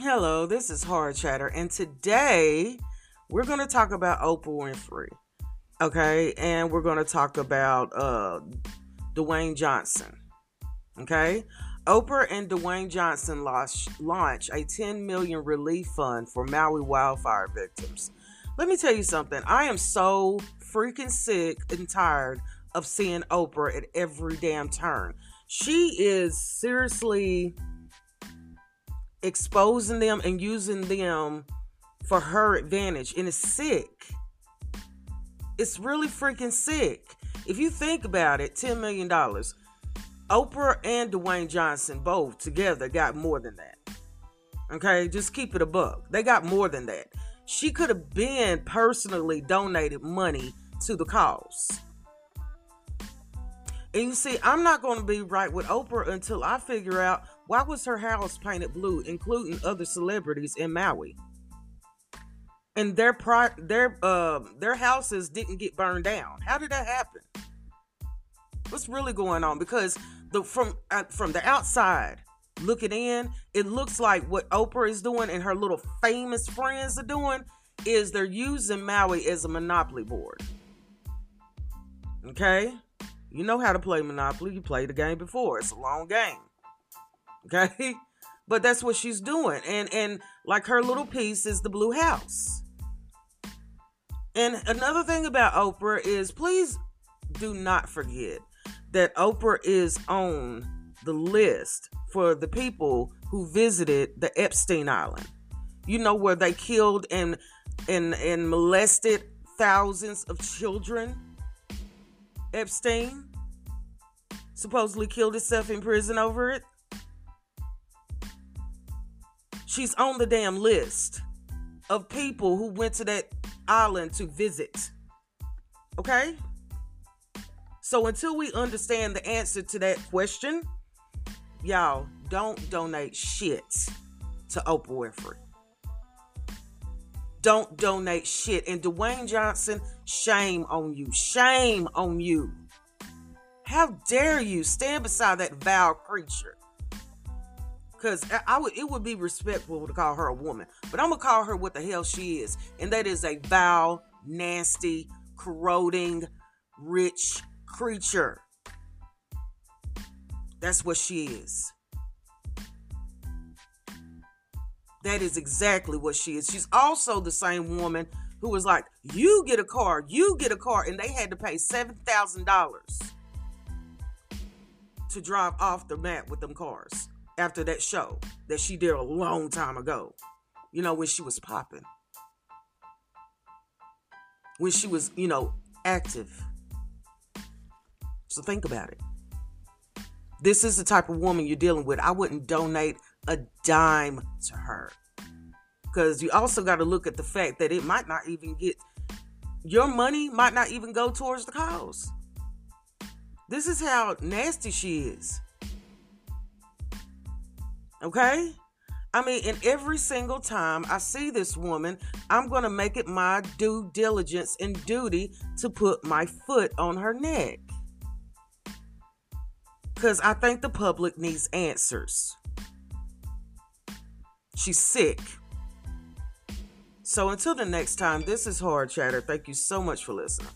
Hello, this is Hard Chatter, and today we're going to talk about Oprah Winfrey. Okay, and we're going to talk about uh, Dwayne Johnson. Okay, Oprah and Dwayne Johnson launch, launch a 10 million relief fund for Maui wildfire victims. Let me tell you something. I am so freaking sick and tired of seeing Oprah at every damn turn. She is seriously exposing them and using them for her advantage, and it's sick. It's really freaking sick. If you think about it, $10 million. Oprah and Dwayne Johnson both together got more than that. Okay, just keep it a buck. They got more than that. She could have been personally donated money to the cause. And you see, I'm not going to be right with Oprah until I figure out why was her house painted blue, including other celebrities in Maui. And their their uh, their houses didn't get burned down. How did that happen? What's really going on? Because the from uh, from the outside looking in, it looks like what Oprah is doing and her little famous friends are doing is they're using Maui as a monopoly board. Okay? You know how to play Monopoly. You played the game before. It's a long game. Okay? But that's what she's doing. And and like her little piece is the blue house. And another thing about Oprah is please do not forget that Oprah is on the list for the people who visited the Epstein Island. You know where they killed and and and molested thousands of children. Epstein supposedly killed himself in prison over it. She's on the damn list of people who went to that island to visit. Okay? So until we understand the answer to that question, y'all don't donate shit to Oprah Winfrey. Don't donate shit. And Dwayne Johnson, shame on you. Shame on you. How dare you stand beside that vile creature? Because I would, it would be respectful to call her a woman, but I'm gonna call her what the hell she is, and that is a vile, nasty, corroding, rich creature. That's what she is. That is exactly what she is. She's also the same woman who was like, You get a car, you get a car, and they had to pay $7,000 to drive off the mat with them cars after that show that she did a long time ago. You know, when she was popping. When she was, you know, active. So think about it. This is the type of woman you're dealing with. I wouldn't donate a dime to her. Because you also got to look at the fact that it might not even get, your money might not even go towards the cause. This is how nasty she is. Okay? I mean, and every single time I see this woman, I'm going to make it my due diligence and duty to put my foot on her neck. Because I think the public needs answers. She's sick. So until the next time, this is Hard Chatter. Thank you so much for listening.